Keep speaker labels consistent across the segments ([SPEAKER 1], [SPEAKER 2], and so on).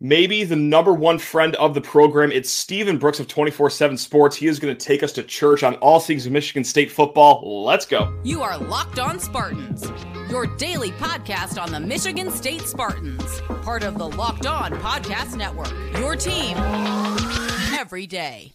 [SPEAKER 1] maybe the number one friend of the program. It's Stephen Brooks of 24 7 Sports. He is going to take us to church on all things Michigan State football. Let's go.
[SPEAKER 2] You are Locked On Spartans, your daily podcast on the Michigan State Spartans, part of the Locked On Podcast Network. Your team every day.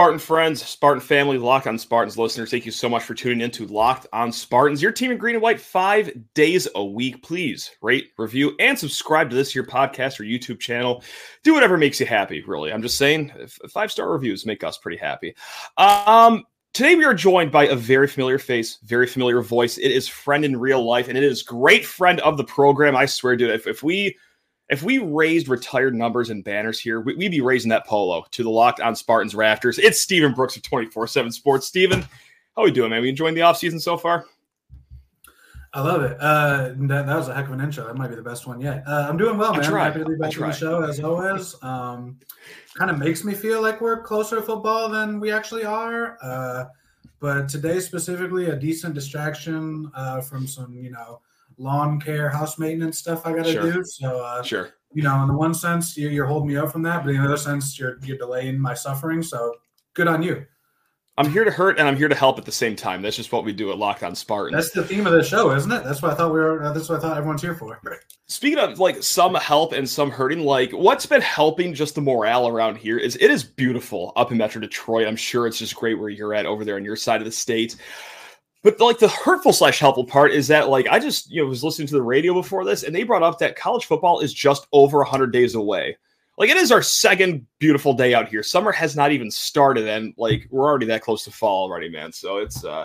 [SPEAKER 1] Spartan friends, Spartan family, Locked on Spartans listeners, thank you so much for tuning in to Locked on Spartans, your team in green and white five days a week. Please rate, review, and subscribe to this your podcast or YouTube channel. Do whatever makes you happy, really. I'm just saying, five star reviews make us pretty happy. Um, Today we are joined by a very familiar face, very familiar voice. It is friend in real life, and it is great friend of the program. I swear, dude. If, if we if we raised retired numbers and banners here, we, would be raising that polo to the Locked on Spartans rafters. It's Stephen Brooks of 24 7 Sports. Stephen, how are we doing, man? We enjoying the offseason so far?
[SPEAKER 3] I love it. Uh, that, that was a heck of an intro. That might be the best one yet. Uh, I'm doing well, man. I'm happy to be back on the show as always. Um, kind of makes me feel like we're closer to football than we actually are. Uh, but today specifically, a decent distraction uh, from some, you know, lawn care, house maintenance stuff I got to sure. do. So, uh,
[SPEAKER 1] sure.
[SPEAKER 3] You know, in the one sense, you're, you're holding me up from that, but in the other sense, you're you're delaying my suffering. So, good on you.
[SPEAKER 1] I'm here to hurt and I'm here to help at the same time. That's just what we do at Locked On Spartans.
[SPEAKER 3] That's the theme of the show, isn't it? That's what I thought we were. That's what I thought everyone's here for.
[SPEAKER 1] Speaking of like some help and some hurting, like what's been helping just the morale around here is it is beautiful up in Metro Detroit. I'm sure it's just great where you're at over there on your side of the state. But like the hurtful slash helpful part is that like I just you know was listening to the radio before this and they brought up that college football is just over hundred days away. Like it is our second beautiful day out here. Summer has not even started and like we're already that close to fall already, man. So it's uh,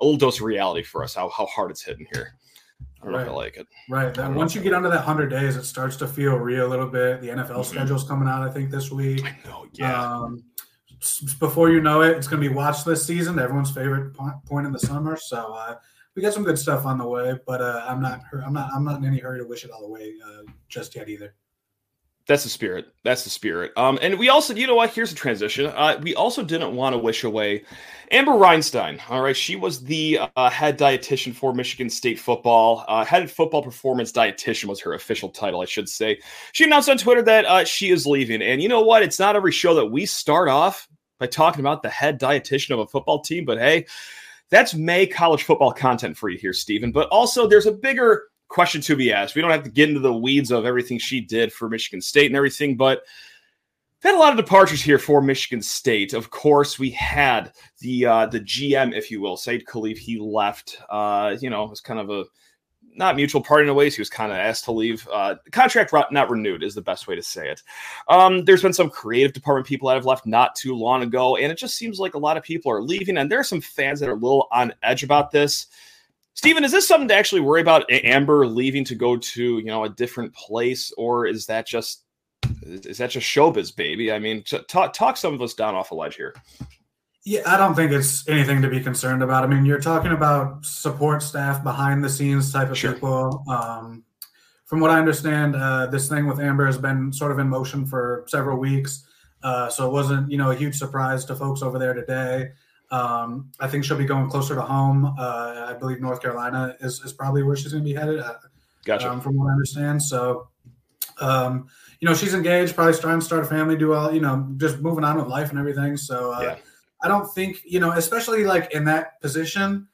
[SPEAKER 1] a little dose of reality for us how how hard it's hitting here. I don't right. know if I like it.
[SPEAKER 3] Right. And once you get under that hundred days, it starts to feel real a little bit. The NFL mm-hmm. schedule's coming out, I think, this week.
[SPEAKER 1] I know. Yeah. Um,
[SPEAKER 3] before you know it, it's going to be watch this season, everyone's favorite point in the summer. So uh, we got some good stuff on the way, but uh, I'm not I'm not I'm not in any hurry to wish it all away uh, just yet either.
[SPEAKER 1] That's the spirit. That's the spirit. Um, and we also, you know what? Here's a transition. Uh, we also didn't want to wish away Amber Rinestine. All right, she was the uh, head dietitian for Michigan State football. Uh, head football performance dietitian was her official title, I should say. She announced on Twitter that uh, she is leaving. And you know what? It's not every show that we start off by talking about the head dietitian of a football team, but hey, that's May college football content for you here, Stephen. But also, there's a bigger question to be asked. We don't have to get into the weeds of everything she did for Michigan State and everything, but had a lot of departures here for Michigan State. Of course, we had the uh, the GM, if you will, Saeed Khalif. He left. Uh, you know, it was kind of a not mutual parting ways. He was kind of asked to leave. Uh, contract not renewed is the best way to say it. Um, there's been some creative department people that have left not too long ago, and it just seems like a lot of people are leaving. And there are some fans that are a little on edge about this. Stephen, is this something to actually worry about? Amber leaving to go to you know a different place, or is that just is that just showbiz, baby? I mean, talk talk some of us down off a ledge here.
[SPEAKER 3] Yeah, I don't think it's anything to be concerned about. I mean, you're talking about support staff behind the scenes type of sure. people. Um, from what I understand, uh, this thing with Amber has been sort of in motion for several weeks, uh, so it wasn't you know a huge surprise to folks over there today. Um, I think she'll be going closer to home. Uh, I believe North Carolina is, is probably where she's going to be headed. Uh,
[SPEAKER 1] gotcha.
[SPEAKER 3] Um, from what I understand. So, um, you know, she's engaged, probably trying to start a family, do all, you know, just moving on with life and everything. So, uh, yeah. I don't think, you know, especially like in that position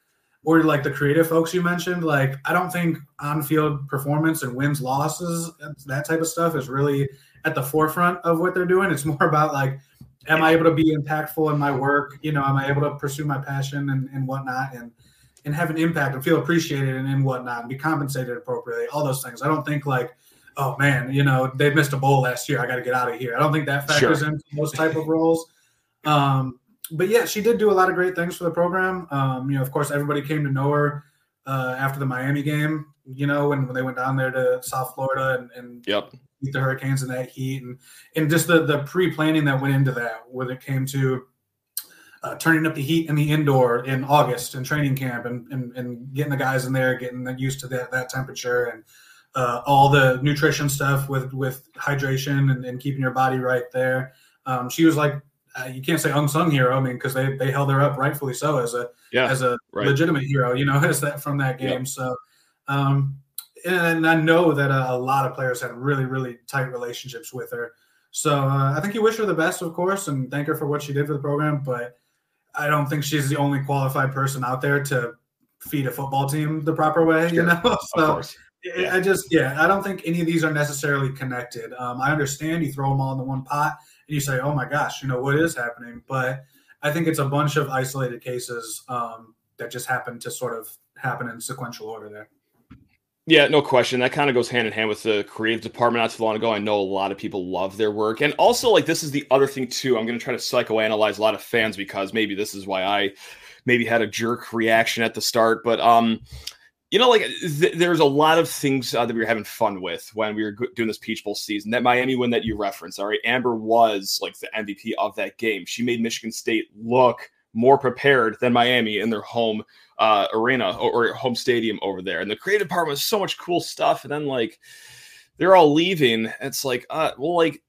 [SPEAKER 3] or like the creative folks you mentioned, like, I don't think on field performance and wins, losses, that type of stuff is really at the forefront of what they're doing. It's more about like, am I able to be impactful in my work? You know, am I able to pursue my passion and, and whatnot and and have an impact and feel appreciated and, and whatnot and be compensated appropriately, all those things. I don't think like, oh man, you know, they missed a bowl last year. I got to get out of here. I don't think that factors sure. into those type of roles. Um, but yeah, she did do a lot of great things for the program. Um, you know, of course, everybody came to know her uh, after the Miami game. You know, when, when they went down there to South Florida and, and
[SPEAKER 1] yep
[SPEAKER 3] beat the Hurricanes in that heat, and and just the the pre planning that went into that when it came to uh, turning up the heat in the indoor in August and training camp, and, and and getting the guys in there, getting used to that that temperature, and uh, all the nutrition stuff with with hydration and, and keeping your body right there. Um, she was like, uh, you can't say unsung hero. I mean, because they they held her up rightfully so as a yeah, as a right. legitimate hero. You know, as that from that game. Yeah. So, um, and I know that a, a, lot of players had really really tight relationships with her. So uh, I think you wish her the best, of course, and thank her for what she did for the program. But I don't think she's the only qualified person out there to feed a football team the proper way. Sure. You know, so yeah. I just yeah, I don't think any of these are necessarily connected. Um, I understand you throw them all in the one pot and you say, oh my gosh, you know what is happening, but I think it's a bunch of isolated cases um, that just happen to sort of happen in sequential order there.
[SPEAKER 1] Yeah, no question. That kind of goes hand in hand with the creative department not too long ago. I know a lot of people love their work. And also, like, this is the other thing, too. I'm going to try to psychoanalyze a lot of fans because maybe this is why I maybe had a jerk reaction at the start. But um, you know, like th- there's a lot of things uh, that we were having fun with when we were doing this Peach Bowl season. That Miami win that you referenced, all right, Amber was like the MVP of that game. She made Michigan State look more prepared than Miami in their home uh, arena or, or, home stadium over there. And the creative department was so much cool stuff. And then like they're all leaving. It's like, uh, well, like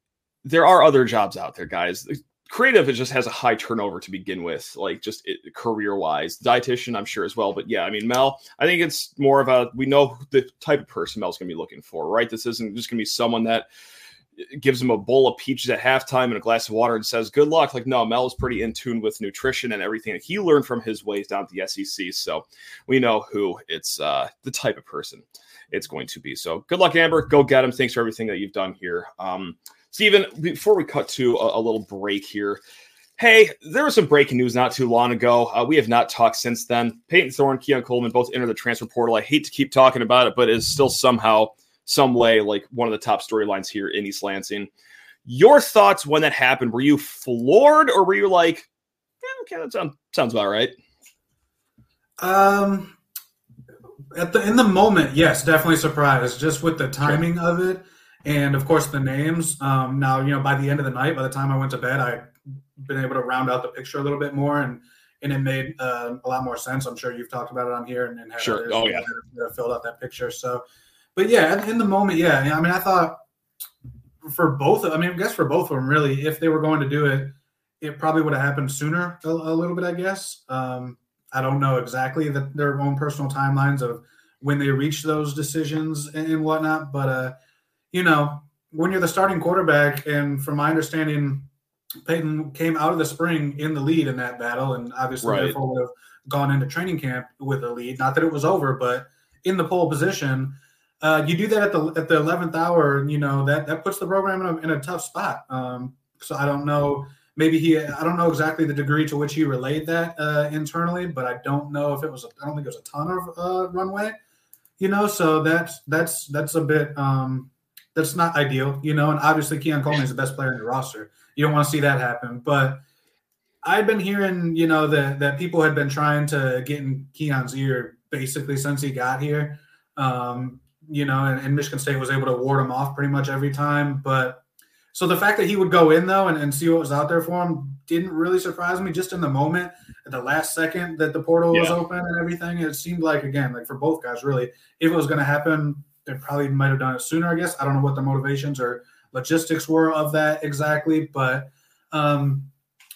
[SPEAKER 1] there are other jobs out there, guys creative it just has a high turnover to begin with like just career wise dietitian i'm sure as well but yeah i mean mel i think it's more of a we know the type of person mel's going to be looking for right? This isn't just going to be someone that uh, gives him a bowl of peaches at halftime and a glass of water and says good luck. Like no mel is pretty in tune with nutrition and everything that he learned from his ways down at the sec so we know who it's uh the type of person it's going to be. So good luck amber. Go get him. Thanks for everything that you've done here. Um Stephen, before we cut to a, a, little break here, hey, there was some breaking news not too long ago. Uh, we have not talked since then. Peyton Thorne, Keon Coleman both entered the transfer portal. I hate to keep talking about it, but it is still somehow, some way, like one of the top storylines here in East Lansing. Your thoughts when that happened? Were you floored, or were you like, yeah, okay, that sounds sounds about right?
[SPEAKER 3] Um, at the in the moment, yes, definitely surprised. Just with the timing sure. of it and of course the names. Um, now, you know, by the end of the night, by the time I went to bed, I'd been able to round out the picture a little bit more, and and it made uh, a lot more sense. I'm sure you've talked about it on here and, and
[SPEAKER 1] had sure. oh yeah,
[SPEAKER 3] that filled out that picture. So, but yeah, in the moment, yeah, I mean, I thought for both. I mean, I guess for both of them, really, if they were going to do it, it probably would have happened sooner a, a little bit. I guess. Um, I don't know exactly the, their own personal timelines of when they reached those decisions and whatnot, but uh, you know, when you're the starting quarterback, and from my understanding, Peyton came out of the spring in the lead in that battle, and obviously right. therefore would have gone into training camp with a lead. Not that it was over, but in the pole position. Uh, you do that at the at the eleventh hour, you know that that puts the program in a, in a tough spot. Um, so I don't know. Maybe he. I don't know exactly the degree to which he relayed that uh, internally, but I don't know if it was. A, I don't think it was a ton of uh, runway. You know, so that's that's that's a bit. Um, that's not ideal, you know. And obviously, Keon Coleman is the best player in the roster. You don't want to see that happen. But I've been hearing, you know, that that people had been trying to get in Keon's ear basically since he got here. Um, you know, and, and, Michigan State was able to ward him off pretty much every time. But so the fact that he would go in though and, and see what was out there for him didn't really surprise me. Just in the moment, at the last second that the portal yeah. was open and everything, it seemed like again, like for both guys, really, if it was going to happen they probably might have done it sooner, I guess. I don't know what the motivations or logistics were of that exactly, but um,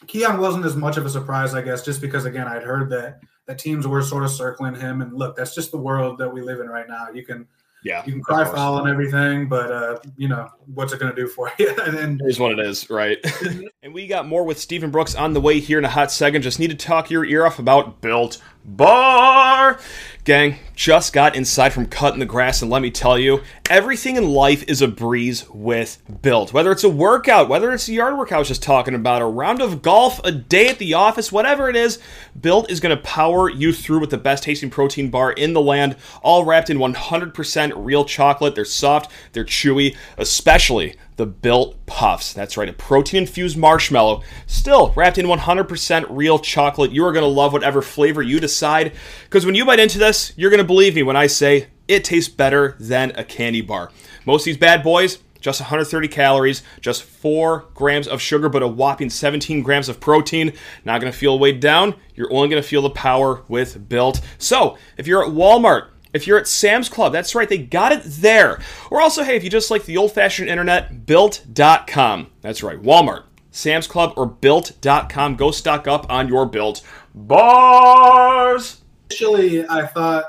[SPEAKER 3] Keon wasn't as much of a surprise, I guess, just because again I'd heard that that teams were sort of circling him, and look, that's just the world that we live in right now. You can
[SPEAKER 1] yeah,
[SPEAKER 3] you can cry foul and everything, but uh, you know what's it going to do for you? and then,
[SPEAKER 1] Here's what it is, right? and we got more with Stephen Brooks on the way here in a hot second. Just need to talk your ear off about Built Bar. Gang, just got inside from cutting the grass, and let me tell you, everything in life is a breeze with Built. Whether it's a workout, whether it's a yard workout I was just talking about, a round of golf, a day at the office, whatever it is, Built is going to power you through with the best tasting protein bar in the land, all wrapped in 100% real chocolate. They're soft, they're chewy, especially the Built Puffs. That's right, a protein infused marshmallow, still wrapped in 100% real chocolate. You are going to love whatever flavor you decide, because when you bite into this, you're going to believe me when I say it tastes better than a candy bar. Most of these bad boys, just 130 calories, just 4 grams of sugar, but a whopping 17 grams of protein. Not to feel weighed down. You're only to feel the power with Built. So, if you're at Walmart, if you're at Sam's Club, that's right, they got it there. Or also, hey, if you just like the old fashioned internet, built.com. That's right, Walmart, Sam's Club, or built.com. Go stock up on your built bars.
[SPEAKER 3] Initially, I thought,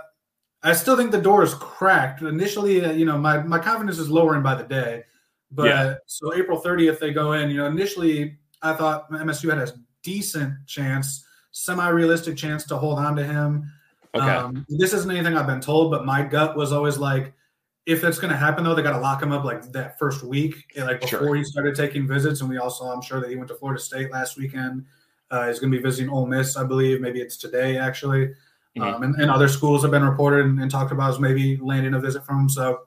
[SPEAKER 3] I still think the door is cracked. Initially, uh, you know, my, my confidence is lowering by the day. But yeah. so April 30th, they go in. You know, initially, I thought MSU had a decent chance, semi realistic chance to hold on to him. Okay. Um, this isn't anything I've been told, but my gut was always like, if it's going to happen though, they got to lock him up like that first week, eh, like before sure. he started taking visits. And we also, I'm sure that he went to Florida State last weekend. Uh, he's going to be visiting Ole Miss, I believe. Maybe it's today actually. Mm-hmm. Um, and, and, other schools have been reported and, and, talked about as maybe landing a visit from. So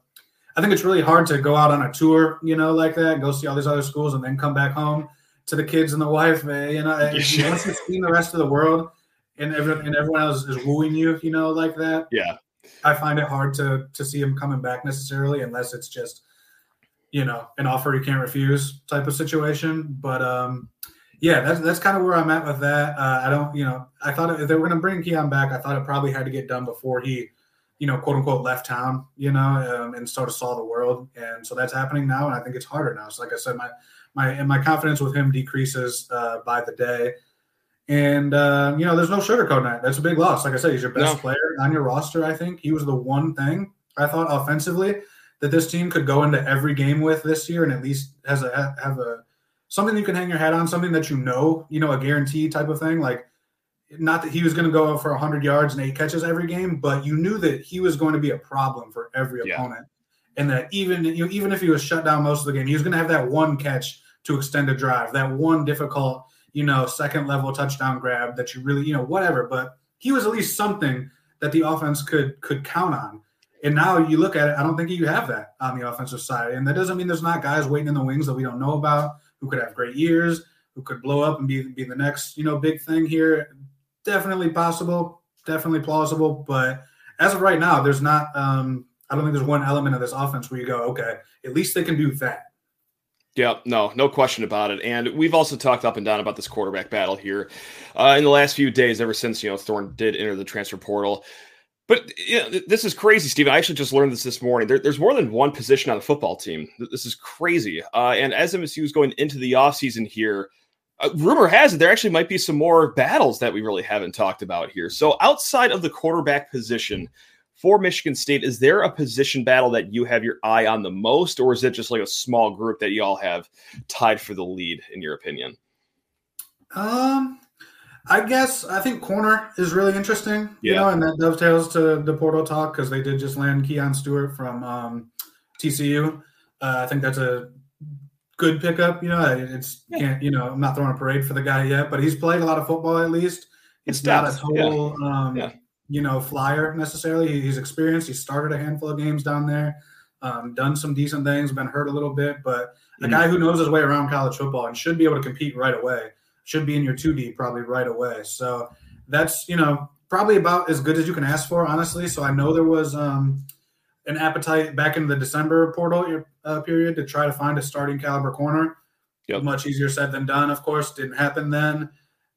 [SPEAKER 3] I think it's really hard to go out on a tour, you know, like that, go see all these other schools, and then come back home to the kids and the wife. Eh, you know, once you've seen the rest of the world and everyone and everyone else is wooing you, you know, like that.
[SPEAKER 1] Yeah.
[SPEAKER 3] I find it hard to to see him coming back necessarily unless it's just you know an offer you can't refuse type of situation. But um, yeah, that's that's kind of where I'm at with that. Uh, I don't, you know, I thought if they were going to bring Keon back, I thought it probably had to get done before he, you know, quote unquote left town, you know, um, and sort of saw the world. And so that's happening now, and I think it's harder now. So like I said, my my and my confidence with him decreases uh, by the day. And uh, you know, there's no sugarcoating that. That's a big loss. Like I said, he's your best player on your roster. I think he was the one thing I thought offensively that this team could go into every game with this year, and at least has a have a something you can hang your hat on, something that you know, you know, a guarantee type of thing. Like, not that he was going to go for 100 yards and eight catches every game, but you knew that he was going to be a problem for every yeah. opponent, and that even you know, even if he was shut down most of the game, he was going to have that one catch to extend a drive, that one difficult you know, second level touchdown grab that you really, you know, whatever. But he was at least something that the offense could could count on. And now you look at it, I don't think you have that on the offensive side. And that doesn't mean there's not guys waiting in the wings that we don't know about who could have great years, who could blow up and be be the next, you know, big thing here. Definitely possible, definitely plausible. But as of right now, there's not um, I don't think there's one element of this offense where you go, okay, at least they can do that.
[SPEAKER 1] Yeah, no, no question about it. And we've also talked up and down about this quarterback battle here uh, in the last few days, ever since you know Thorne did enter the transfer portal. But know, this is crazy, Stephen. I actually just learned this this morning. There, there's more than one position on the football team. This is crazy. Uh, and as MSU is going into the offseason here, uh, rumor has it there actually might be some more battles that we really haven't talked about here. So outside of the quarterback position, for Michigan State, is there a position battle that you have your eye on the most, or is it just like a small group that you all have tied for the lead, in your opinion?
[SPEAKER 3] Um, I guess I think corner is really interesting, yeah. you know, and that dovetails to the portal talk because they did just land Keon Stewart from um, TCU. Uh, I think that's a good pickup. You know, it's yeah. can't you know I'm not throwing a parade for the guy yet, but he's played a lot of football at least. It's, it's not a total yeah. Um, yeah you know, flyer necessarily. He's experienced. He started a handful of games down there, um, done some decent things, been hurt a little bit, but a mm-hmm. guy who knows his way around college football and should be able to compete right away. Should be in your two D probably right away. So that's you know probably about as good as you can ask for, honestly. So I know there was um, an appetite back in the December portal uh, period to try to find a starting caliber corner. Yep. Much easier said than done, of course. Didn't happen then.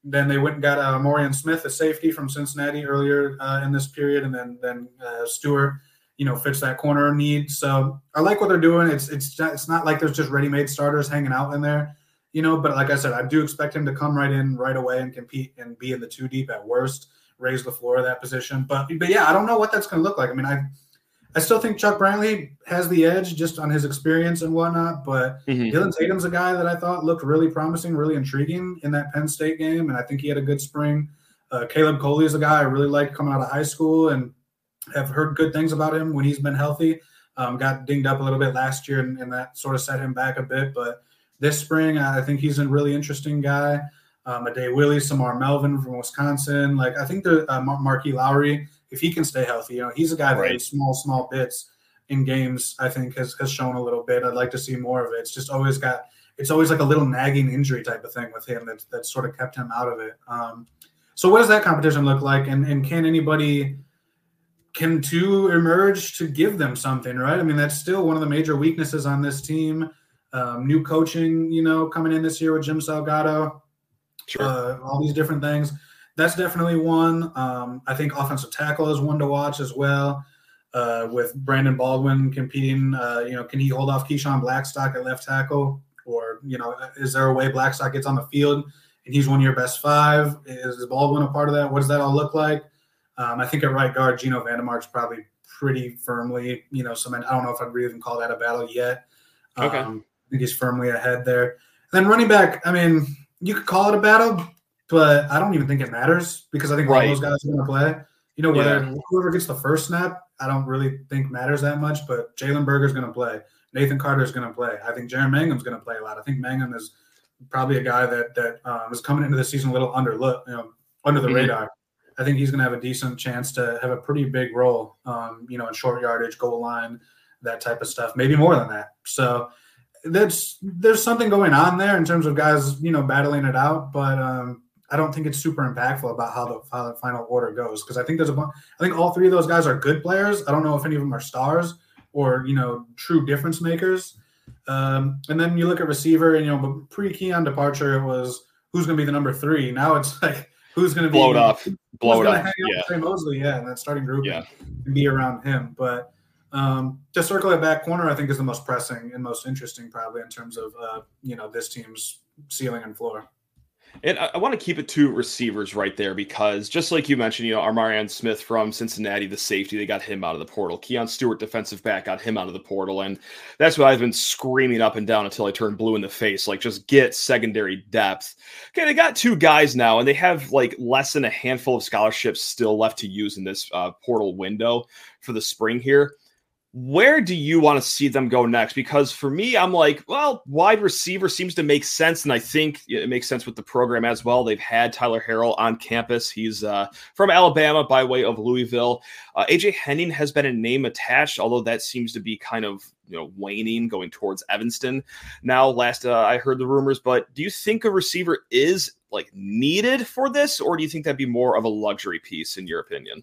[SPEAKER 3] Then they went and got uh, Morian Smith, a safety from Cincinnati earlier uh, in this period, and then then uh, Stewart, you know, fits that corner need. So I like what they're doing. It's it's it's not like there's just ready-made starters hanging out in there, you know. But like I said, I do expect him to come right in right away and compete and be in the two deep at worst, raise the floor of that position. But but yeah, I don't know what that's going to look like. I mean, I I still think Chuck Brantley has the edge just on his experience and whatnot. But mm-hmm. Dillon Tatum's a guy that I thought looked really promising, really intriguing in that Penn State game, and I think he had a good spring. Uh, Caleb Coley is a guy I really liked coming out of high school and have heard good things about him when he's been healthy. Um, got dinged up a little bit last year, and, and, that sort of set him back a bit. But this spring, I think he's a really interesting guy. Um, Ade Willie, Semar Melvin from Wisconsin. Like I think the uh, Marqui Lowery if he can stay healthy, you know, he's a guy that in small, small bits in games, I think has, has shown a little bit. I'd like to see more of it. It's just always got, it's always like a little nagging injury type of thing with him that, that sort of kept him out of it. Um, so what does that competition look like? And, and can anybody, can two emerge to give them something, right? I mean, that's still one of the major weaknesses on this team. Um, new coaching, you know, coming in this year with Jim Salgado, sure. uh, all these different things that's definitely one. Um, I think offensive tackle is one to watch as well. uh, with Brandon Baldwin competing. Uh, you know, can he hold off Keyshawn Blackstock at left tackle, or you know, is there a way Blackstock gets on the field and he's one of your best five? Is Baldwin a part of that? What does that all look like? Um, I think at right guard, Geno VanDeMark's probably pretty firmly, you know, some I don't know if I'd really even call that a battle yet.
[SPEAKER 1] Okay.
[SPEAKER 3] Um, I think he's firmly ahead there. And then running back, I mean, you could call it a battle, but I don't even think it matters because I think
[SPEAKER 1] Right.
[SPEAKER 3] all those guys are going to play. You know, whether
[SPEAKER 1] Yeah.
[SPEAKER 3] whoever gets the first snap, I don't really think matters that much. But Jalen Berger's going to play. Nathan Carter's going to play. I think Jaren Mangham's going to play a lot. I think Mangham is probably a guy that that um, is coming into the season a little under look, you know, under the
[SPEAKER 1] Mhm.
[SPEAKER 3] radar. I think he's going to have a decent chance to have a pretty big role, um, you know, in short yardage, goal line, that type of stuff. Maybe more than that. So that's there's something going on there in terms of guys, you know, battling it out. But um, I don't think it's super impactful about how the, how the final order goes because I think there's a bunch. I think all three of those guys are good players. I don't know if any of them are stars or you know true difference makers. Um, and then you look at receiver, and you know, pre Keon departure, it was who's going to be the number three. Now it's like who's going to be
[SPEAKER 1] Blow it up. Blow it up. Yeah.
[SPEAKER 3] Tre Mosley, yeah, and that starting group,
[SPEAKER 1] Yeah.
[SPEAKER 3] and be around him. But um, to circle it back corner, I think is the most pressing and most interesting, probably in terms of uh, you know this team's ceiling and floor.
[SPEAKER 1] And I, I want to keep it to receivers right there because just like you mentioned, you know, Armorion Smith from Cincinnati, the safety, they got him out of the portal. Keon Stewart, defensive back, got him out of the portal. And that's what I've been screaming up and down until I turned blue in the face. Like, just get secondary depth. Okay, they got two guys now, and they have like less than a handful of scholarships still left to use in this uh, portal window for the spring here where do you want to see them go next? Because for me, I'm like, well, wide receiver seems to make sense, and I think it makes sense with the program as well. They've had Tyler Harrell on campus. He's uh, from Alabama by way of Louisville. Uh, AJ Henning has been a name attached, although that seems to be kind of you know waning, going towards Evanston. Now, last uh, I heard the rumors, but do you think a receiver is like needed for this, or do you think that'd be more of a luxury piece in your opinion?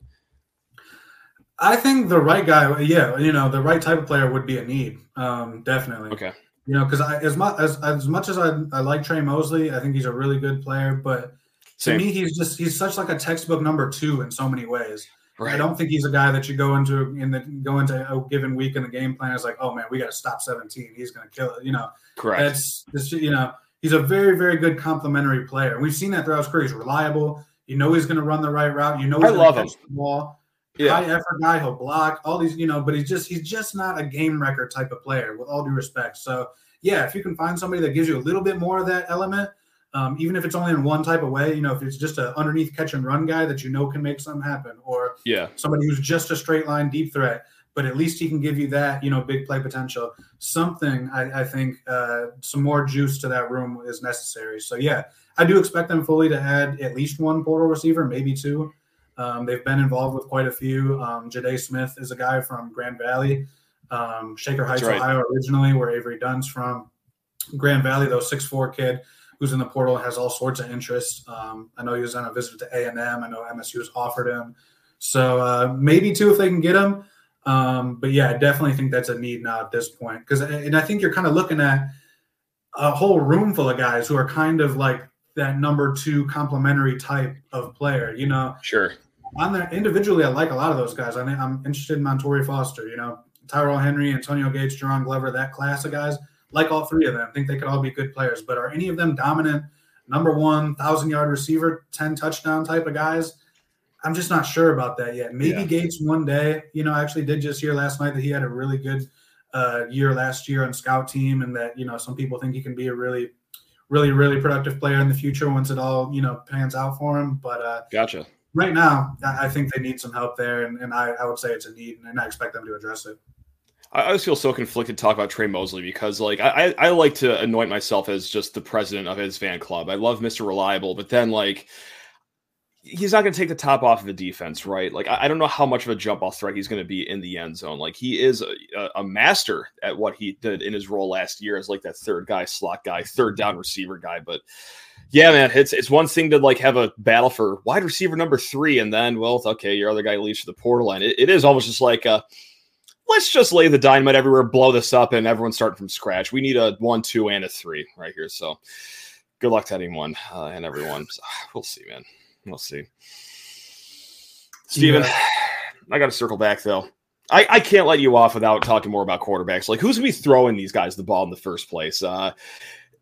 [SPEAKER 3] I think the right guy, yeah, you know, the right type of player would be a need, um, definitely.
[SPEAKER 1] Okay.
[SPEAKER 3] You know, because as much as as much as I, I like Tre Mosley, I think he's a really good player. But to me, he's just he's such like a textbook number two in so many ways.
[SPEAKER 1] Right.
[SPEAKER 3] I don't think he's a guy that you go into in the go into a given week in the game plan is like, oh man, we got to stop 17. He's going to kill it. You know,
[SPEAKER 1] Correct.
[SPEAKER 3] that's it's, you know he's a very very good complementary player. We've seen that throughout his career. He's reliable. You know he's going to run the right route. You know he's
[SPEAKER 1] I love him.
[SPEAKER 3] the ball.
[SPEAKER 1] Yeah.
[SPEAKER 3] High effort guy. He'll block all these. You know, but he's just he's just not a game record type of player. With all due respect. So yeah, if you can find somebody that gives you a little bit more of that element. Um, even if it's only in one type of way, you know, if it's just an underneath catch and run guy that you know can make something happen, or
[SPEAKER 1] Yeah.
[SPEAKER 3] somebody who's just a straight line deep threat, but at least he can give you that, you know, big play potential. Something I, I think uh, some more juice to that room is necessary. So yeah, I do expect them fully to add at least one portal receiver, maybe two. Um, they've been involved with quite a few. Um, Jade Smith is a guy from Grand Valley, um, Shaker Heights,
[SPEAKER 1] right.
[SPEAKER 3] Ohio, originally, where Avery Dunn's from. Grand Valley, though, six four kid who's in the portal has all sorts of interests. Um, I know he was on a visit to A and. I know MSU has offered him, so uh, maybe two if they can get him. Um, but yeah, I definitely think that's a need now at this point because, and I think you're kind of looking at a whole room full of guys who are kind of like that number two complementary type of player. You know,
[SPEAKER 1] Sure.
[SPEAKER 3] on there individually, I like a lot of those guys. I mean, I'm interested in Montori Foster, you know, Tyrell Henry, Antonio Gates, Jaron Glover, that class of guys. Like all three of them, think they could all be good players. But are any of them dominant, number one, thousand yard receiver, ten touchdown type of guys? I'm just not sure about that yet. Maybe
[SPEAKER 1] Yeah.
[SPEAKER 3] Gates one day. You know, I actually did just hear last night that he had a really good uh, year last year on scout team, and that you know some people think he can be a really, really, really productive player in the future once it all you know pans out for him. But uh,
[SPEAKER 1] Gotcha.
[SPEAKER 3] right now, I think they need some help there, and, and I, I would say it's a need, and I expect them to address it.
[SPEAKER 1] I always feel so conflicted to talk about Tre Mosley because, like, I, I I like to anoint myself as just the president of his fan club. I love Mr. Reliable, but then, like, he's not going to take the top off of the defense, right? Like, I, I don't know how much of a jump off threat he's going to be in the end zone. Like, he is a, a- master at what he did in his role last year as like that third guy, slot guy, third down receiver guy. But yeah, man, it's it's one thing to like have a battle for wide receiver number three, and then well, okay, your other guy leaves for the portal, and it, it is almost just like a let's just lay the dynamite everywhere, blow this up, and everyone starting from scratch. We need a one, two, and a three right here. So good luck to anyone uh, and everyone. So, we'll see, man. We'll see. Stephen,
[SPEAKER 3] Yeah.
[SPEAKER 1] I got to circle back though. I, I can't let you off without talking more about quarterbacks. Like, who's gonna be throwing these guys the ball in the first place? Uh,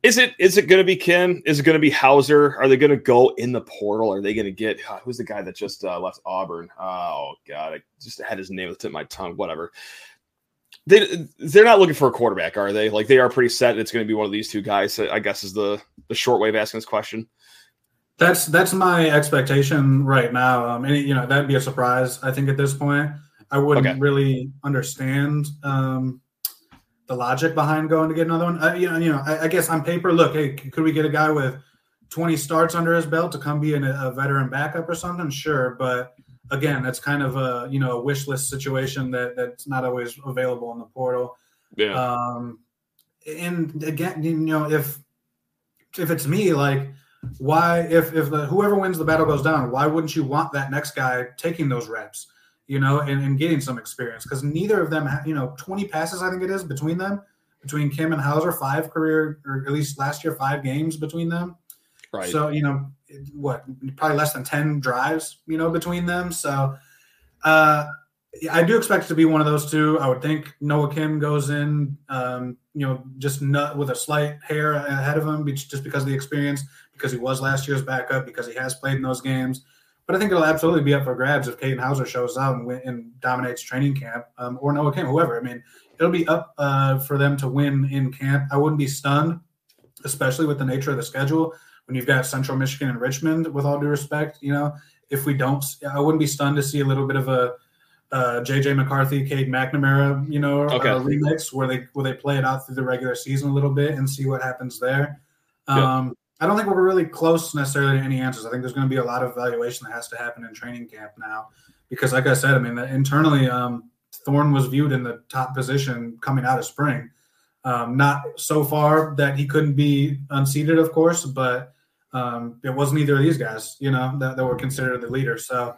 [SPEAKER 1] is it is it going to be Kim? Is it going to be Houser? Are they going to go in the portal? Are they going to get who's the guy that just uh, left Auburn? Oh God, I just had his name at the tip of my tongue. Whatever. They they're not looking for a quarterback, are they? Like they are pretty set. It's going to be one of these two guys. I guess is the the short way of asking this question.
[SPEAKER 3] That's that's my expectation right now. Um, and you know that'd be a surprise. I think at this point, I wouldn't okay. really understand um, the logic behind going to get another one. Uh, you know, you know, I, I, guess on paper, look, hey, could we get a guy with 20 starts under his belt to come be in a, a veteran backup or something? Sure, but again, that's kind of a you know a wish list situation that that's not always available in the portal.
[SPEAKER 1] Yeah.
[SPEAKER 3] Um, and again, you know, if if it's me, like, why if if the whoever wins the battle goes down, why wouldn't you want that next guy taking those reps? you know, and, and getting some experience because neither of them, have, you know, 20 passes, I think it is between them, between Kim and Houser, five career, or at least last year, five games between them.
[SPEAKER 1] Right.
[SPEAKER 3] So, you know, what, probably less than 10 drives, you know, between them. So, uh, I do expect it to be one of those two. I would think Noah Kim goes in, um, you know, just nut with a slight hair ahead of him, just because of the experience, because he was last year's backup, because he has played in those games. But I think it'll absolutely be up for grabs if Katin Houser shows out and, win, and dominates training camp, um, or Noah Kim, whoever. I mean, it'll be up uh, for them to win in camp. I wouldn't be stunned, especially with the nature of the schedule when you've got Central Michigan and Richmond. With all due respect, you know, if we don't, I wouldn't be stunned to see a little bit of a uh, JJ McCarthy, Cade McNamara, you know, okay. uh, remix where they where they play it out through the regular season a little bit and see what happens there. Um, I don't think we're really close necessarily to any answers. I think there's going to be a lot of evaluation that has to happen in training camp now, because like I said, I mean, internally, um, Thorne was viewed in the top position coming out of spring. Um, not so far that he couldn't be unseated, of course, but um, it wasn't either of these guys, you know, that, that were considered the leader. So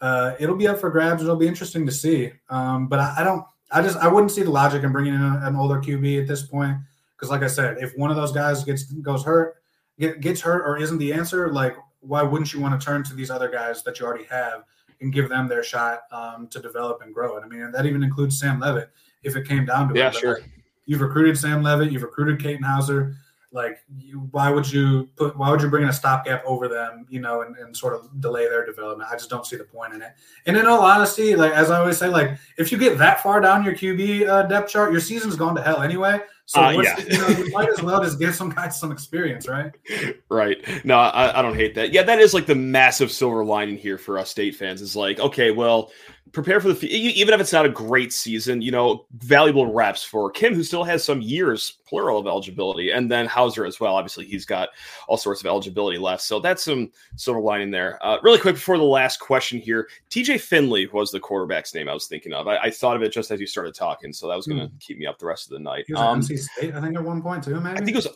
[SPEAKER 3] uh, it'll be up for grabs. It'll be interesting to see. Um, but I, I, don't, I just, I wouldn't see the logic in bringing in an older QB at this point. Because, like I said, if one of those guys gets goes hurt, get, gets hurt or isn't the answer, like why wouldn't you want to turn to these other guys that you already have and give them their shot um, to develop and grow? And I mean, that even includes Sam Leavitt if it came down to
[SPEAKER 1] yeah,
[SPEAKER 3] it.
[SPEAKER 1] Yeah, sure.
[SPEAKER 3] Like, you've recruited Sam Leavitt, you've recruited Katin Houser. Like, you, why would you put? Why would you bring in a stopgap over them? You know, and, and sort of delay their development. I just don't see the point in it. And in all honesty, like as I always say, like if you get that far down your QB uh, depth chart, your season's gone to hell anyway. So uh, yeah. you, know, you might as well just give some guys some experience, right?
[SPEAKER 1] Right. No, I, I don't hate that. Yeah, that is like the massive silver lining here for us state fans. Is like, okay, well, prepare for the even if it's not a great season, you know, valuable reps for Kim, who still has some years plural of eligibility, and then Houser as well. Obviously, he's got all sorts of eligibility left, so that's some silver lining there. Uh, really quick before the last question here, TJ Finley was the quarterback's name I was thinking of. I, I thought of it just as you started talking, so that was going to hmm. keep me up the rest of the night.
[SPEAKER 3] He was um, NC State, I think, at one point too. Maybe
[SPEAKER 1] I think it was.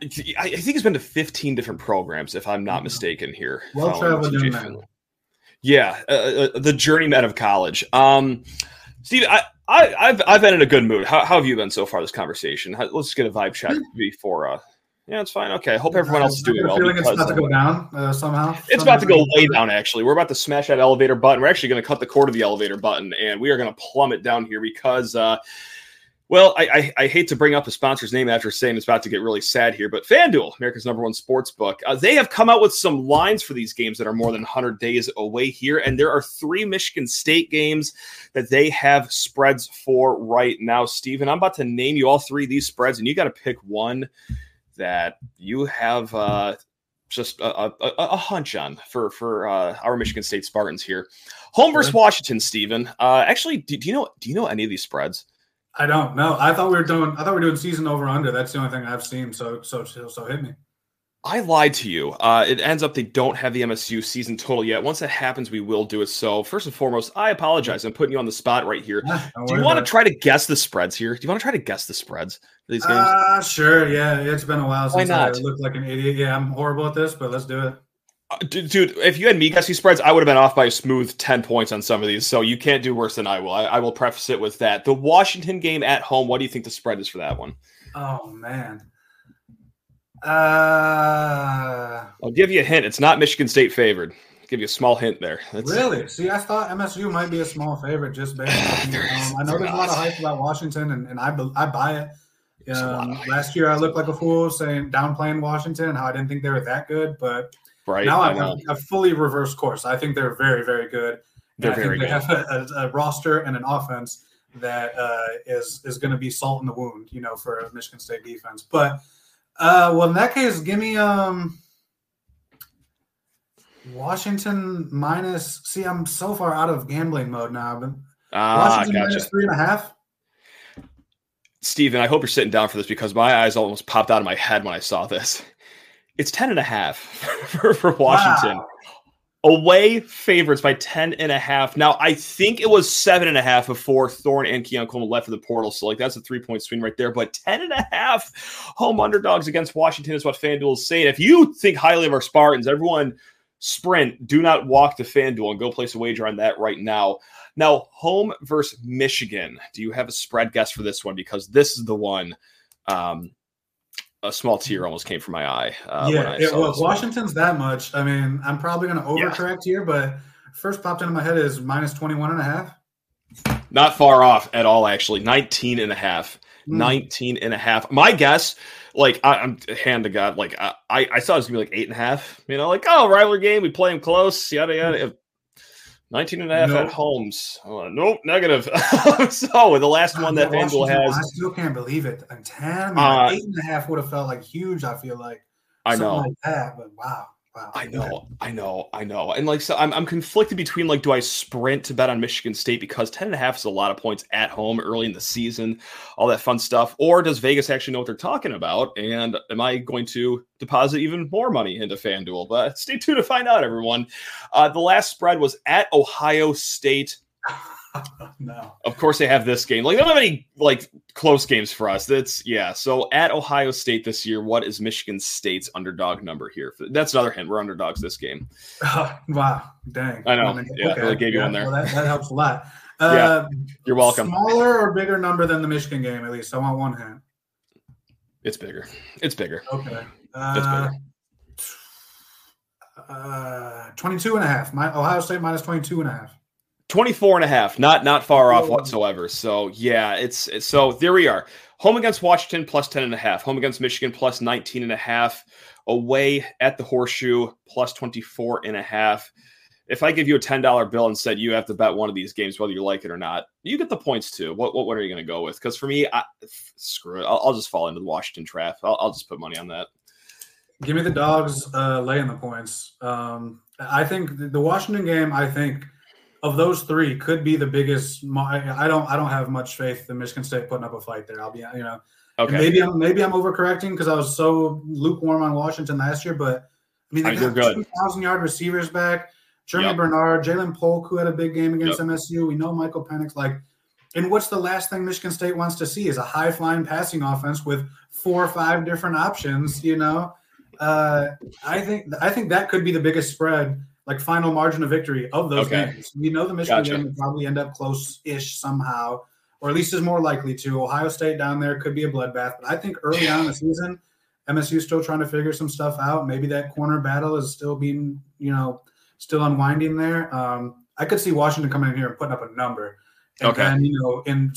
[SPEAKER 1] I think he's been to 15 different programs, if I'm not mistaken. Here,
[SPEAKER 3] well traveled young man.
[SPEAKER 1] Yeah, uh, uh, the journeyman of college. Um, Steve, I, I, have I've been in a good mood. How, how have you been so far? This conversation. How, let's get a vibe check before. Uh, yeah, it's fine. Okay, I hope everyone else is doing well.
[SPEAKER 3] Feeling it's about to go down uh, somehow.
[SPEAKER 1] It's about to go way down. Actually, we're about to smash that elevator button. We're actually going to cut the cord of the elevator button, and we are going to plummet down here because. Uh, well, I, I, I, hate to bring up a sponsor's name after saying it's about to get really sad here, but FanDuel, America's number one sports book, uh, they have come out with some lines for these games that are more than 100 days away here. And there are three Michigan State games that they have spreads for right now. Stephen, I'm about to name you all three of these spreads, and you got to pick one that you have uh, just a, a, a, hunch on for, for uh, our Michigan State Spartans here. Home versus Washington, Stephen. Uh, actually, do, do you know do you know any of these spreads?
[SPEAKER 3] I don't know. I thought we were doing. I thought we were doing season over under. That's the only thing I've seen. So so so hit me.
[SPEAKER 1] I lied to you. Uh, it ends up they don't have the MSU season total yet. Once that happens, we will do it. So first and foremost, I apologize. I'm putting you on the spot right here. do you want to try to guess the spreads here? Do you want to try to guess the spreads for these games?
[SPEAKER 3] Uh, sure. Yeah, it's been a while since I looked like an idiot. Yeah, I'm horrible at this, but let's do it.
[SPEAKER 1] Uh, dude, if you had me guess these spreads, I would have been off by a smooth 10 points on some of these. So you can't do worse than I will. I, I, will preface it with that. The Washington game at home, what do you think the spread is for that one?
[SPEAKER 3] Oh, man. Uh,
[SPEAKER 1] I'll give you a hint. It's not Michigan State favored. Give you a small hint there.
[SPEAKER 3] That's... Really? See, I thought MSU might be a small favorite just based on. Um, I know there's a lot of hype about Washington, and, and I I buy it. Um, last year, I looked like a fool saying downplaying Washington and how I didn't think they were that good, but right now I've, I've fully reversed course. I think they're very, very good. They're think they good. have a, a, a, roster and an offense that uh, is is going to be salt in the wound, you know, for a Michigan State defense. But uh, well, in that case, give me um Washington minus. See, I'm so far out of gambling mode now. But
[SPEAKER 1] ah, Washington gotcha.
[SPEAKER 3] minus three and a half.
[SPEAKER 1] Stephen, I hope you're sitting down for this because my eyes almost popped out of my head when I saw this. It's 10 and a half for, for Washington. Wow. Away favorites by 10 and a half. Now, I think it was seven and a half before Thorne and Keon Coleman left for the portal. So, like, that's a three point swing right there. But 10 and a half home underdogs against Washington is what FanDuel is saying. If you think highly of our Spartans, everyone sprint. Do not walk to FanDuel and go place a wager on that right now. Now, home versus Michigan. Do you have a spread guess for this one? Because this is the one. Um, a small tear almost came from my eye.
[SPEAKER 3] Uh, yeah, it, well, Washington's that much. I mean, I'm probably going to overcorrect yeah. here, but first popped into my head is minus 21 and a half.
[SPEAKER 1] Not far off at all, actually. 19 and a half. Mm. 19 and a half. My guess like I, am hand to God, like I, I thought it was gonna be like eight and a half. You know, like oh, rival game, we play them close, yada yada. 19 and a half nope. at homes. Oh, nope, negative. so the last one that FanDuel has.
[SPEAKER 3] I still can't believe it. And 10, I mean, uh, eight and a half would have felt like huge, I feel like.
[SPEAKER 1] I know. Like
[SPEAKER 3] that, but wow.
[SPEAKER 1] Wow. I know, I know, I know. And like, so I'm, I'm conflicted between like, do I sprint to bet on Michigan State because 10 and a half is a lot of points at home early in the season, all that fun stuff, or does Vegas actually know what they're talking about? And am I going to deposit even more money into FanDuel? But stay tuned to find out, everyone. Uh, the last spread was at Ohio State
[SPEAKER 3] no.
[SPEAKER 1] Of course, they have this game. Like, they don't have any like close games for us. That's yeah. So at Ohio State this year, what is Michigan State's underdog number here? That's another hint. We're underdogs this game.
[SPEAKER 3] wow, dang.
[SPEAKER 1] I know. Yeah, okay. really gave you yeah, one there.
[SPEAKER 3] Well, that, that, helps a lot.
[SPEAKER 1] Uh, yeah, you're welcome.
[SPEAKER 3] Smaller or bigger number than the Michigan game? At least I want one hint.
[SPEAKER 1] It's bigger. It's bigger.
[SPEAKER 3] Okay. Uh, it's bigger. Uh, 22 and a half. My Ohio State minus 22 and a half.
[SPEAKER 1] 24 and a half, not not far off whatsoever. So yeah, it's, it's so there we are. Home against Washington plus 10 and a half, home against Michigan plus 19 and a half, away at the horseshoe plus 24 and a half. If I give you a $10 bill and said you have to bet one of these games, whether you like it or not, you get the points too. What what, what are you going to go with? Because for me, I, screw it. I'll, I'll, just fall into the Washington trap. I'll, I'll, just put money on that.
[SPEAKER 3] Give me the dogs uh, laying the points. Um, I think the Washington game, I think – of those three could be the biggest. I don't I don't have much faith in Michigan State putting up a fight there. I'll be you know. Okay. Maybe I'm maybe I'm overcorrecting because I was so lukewarm on Washington last year, but I mean they got two thousand yard receivers back. Germie yep. Bernard, Ja'Lynn Polk, who had a big game against yep. MSU. We know Michael Penix. Like, and what's the last thing Michigan State wants to see is a high flying passing offense with four or five different options. You know, uh, I think I think that could be the biggest spread like final margin of victory of those okay. games. We know the Michigan gotcha. game will probably end up close-ish somehow, or at least is more likely to. Ohio State down there could be a bloodbath, but I think early on in the season, MSU still trying to figure some stuff out. Maybe that corner battle is still being, you know, still unwinding there. Um, I could see Washington coming in here and putting up a number. And okay. then, you know, in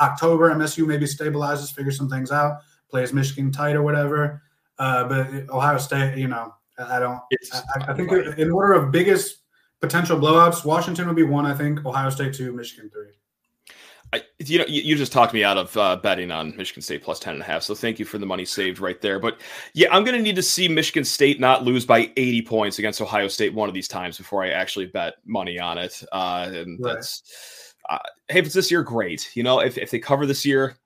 [SPEAKER 3] October, MSU maybe stabilizes, figures some things out, plays Michigan tight or whatever. Uh, but Ohio State, you know, I don't. I, I, think in order of biggest potential blowouts, Washington would be one. I think Ohio State two, Michigan three.
[SPEAKER 1] I, you know, you, you, just talked me out of uh, betting on Michigan State plus 10 and a half. So thank you for the money saved right there. But yeah, I'm going to need to see Michigan State not lose by 80 points against Ohio State one of these times before I actually bet money on it. Uh, and right. that's, uh, hey, if it's this year, great. You know, if, if they cover this year,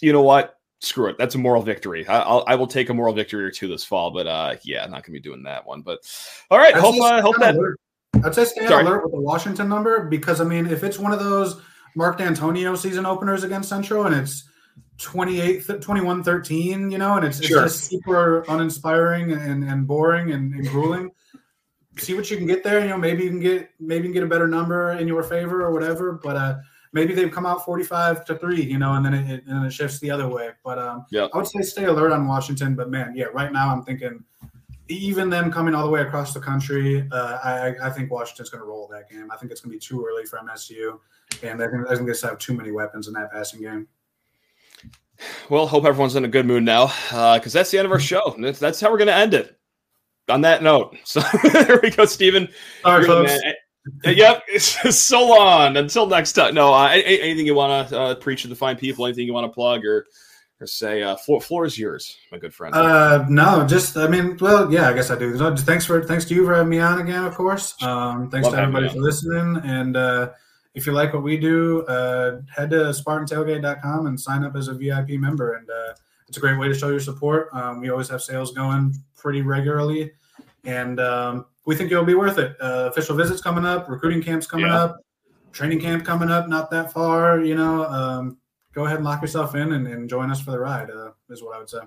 [SPEAKER 1] you know what? Screw it. That's a moral victory. I, I'll, I will take a moral victory or two this fall, but uh, yeah, I'm not gonna be doing that one. But all right, I'd hope uh, hope that.
[SPEAKER 3] Alert. I'd say stay Sorry. alert with the Washington number because I mean, if it's one of those Mark Dantonio season openers against Central and it's 28 21 13 you know and it's, sure. it's just super uninspiring and, and boring and, and grueling see what you can get there you know maybe you can get maybe you can get a better number in your favor or whatever but uh maybe they've come out 45 to 3 you know and then it, and it shifts the other way but um
[SPEAKER 1] yep.
[SPEAKER 3] i would say stay alert on washington but man yeah right now i'm thinking even them coming all the way across the country, uh, I, I think Washington's going to roll that game. I think it's going to be too early for MSU, and I think they're going to have too many weapons in that passing game.
[SPEAKER 1] Well, hope everyone's in a good mood now, because uh, that's the end of our show. That's, that's how we're going to end it. On that note, so there we go, Stephen.
[SPEAKER 3] All right, folks.
[SPEAKER 1] Yep. so long. Until next time. No, uh, anything you want to uh, preach to the fine people? Anything you want to plug or or say uh, floor, floor is yours, my good friend?
[SPEAKER 3] Uh, no, just I mean, well, yeah, I guess I do. Thanks for thanks to you for having me on again, of course. Um, thanks Love to everybody for listening. And uh, if you like what we do, uh, head to SpartanTailgate.com and sign up as a VIP member. And uh, it's a great way to show your support. Um, we always have sales going pretty regularly, and um, we think it'll be worth it. Uh, official visits coming up, recruiting camps coming yeah. up, training camp coming up, not that far. You know, um, go ahead and lock yourself in and, and join us for the ride. Uh, is what I would say.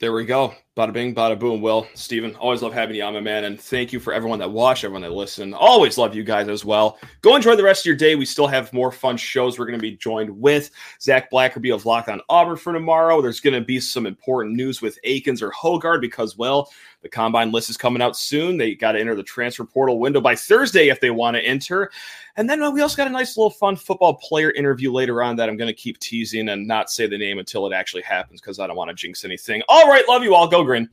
[SPEAKER 1] There we go. Bada bing, bada boom. Will, Stephen, always love having you on, my man. And thank you for everyone that watched, everyone that listened. Always love you guys as well. Go enjoy the rest of your day. We still have more fun shows. We're going to be joined with Zach Blackerby of Locked on Auburn for tomorrow. There's going to be some important news with Akins or Hoggard because, well, the combine list is coming out soon. They got to enter the transfer portal window by Thursday if they want to enter. And then uh, we also got a nice little fun football player interview later on that I'm going to keep teasing and not say the name until it actually happens because I don't want to jinx anything. All right, love you all. Go green.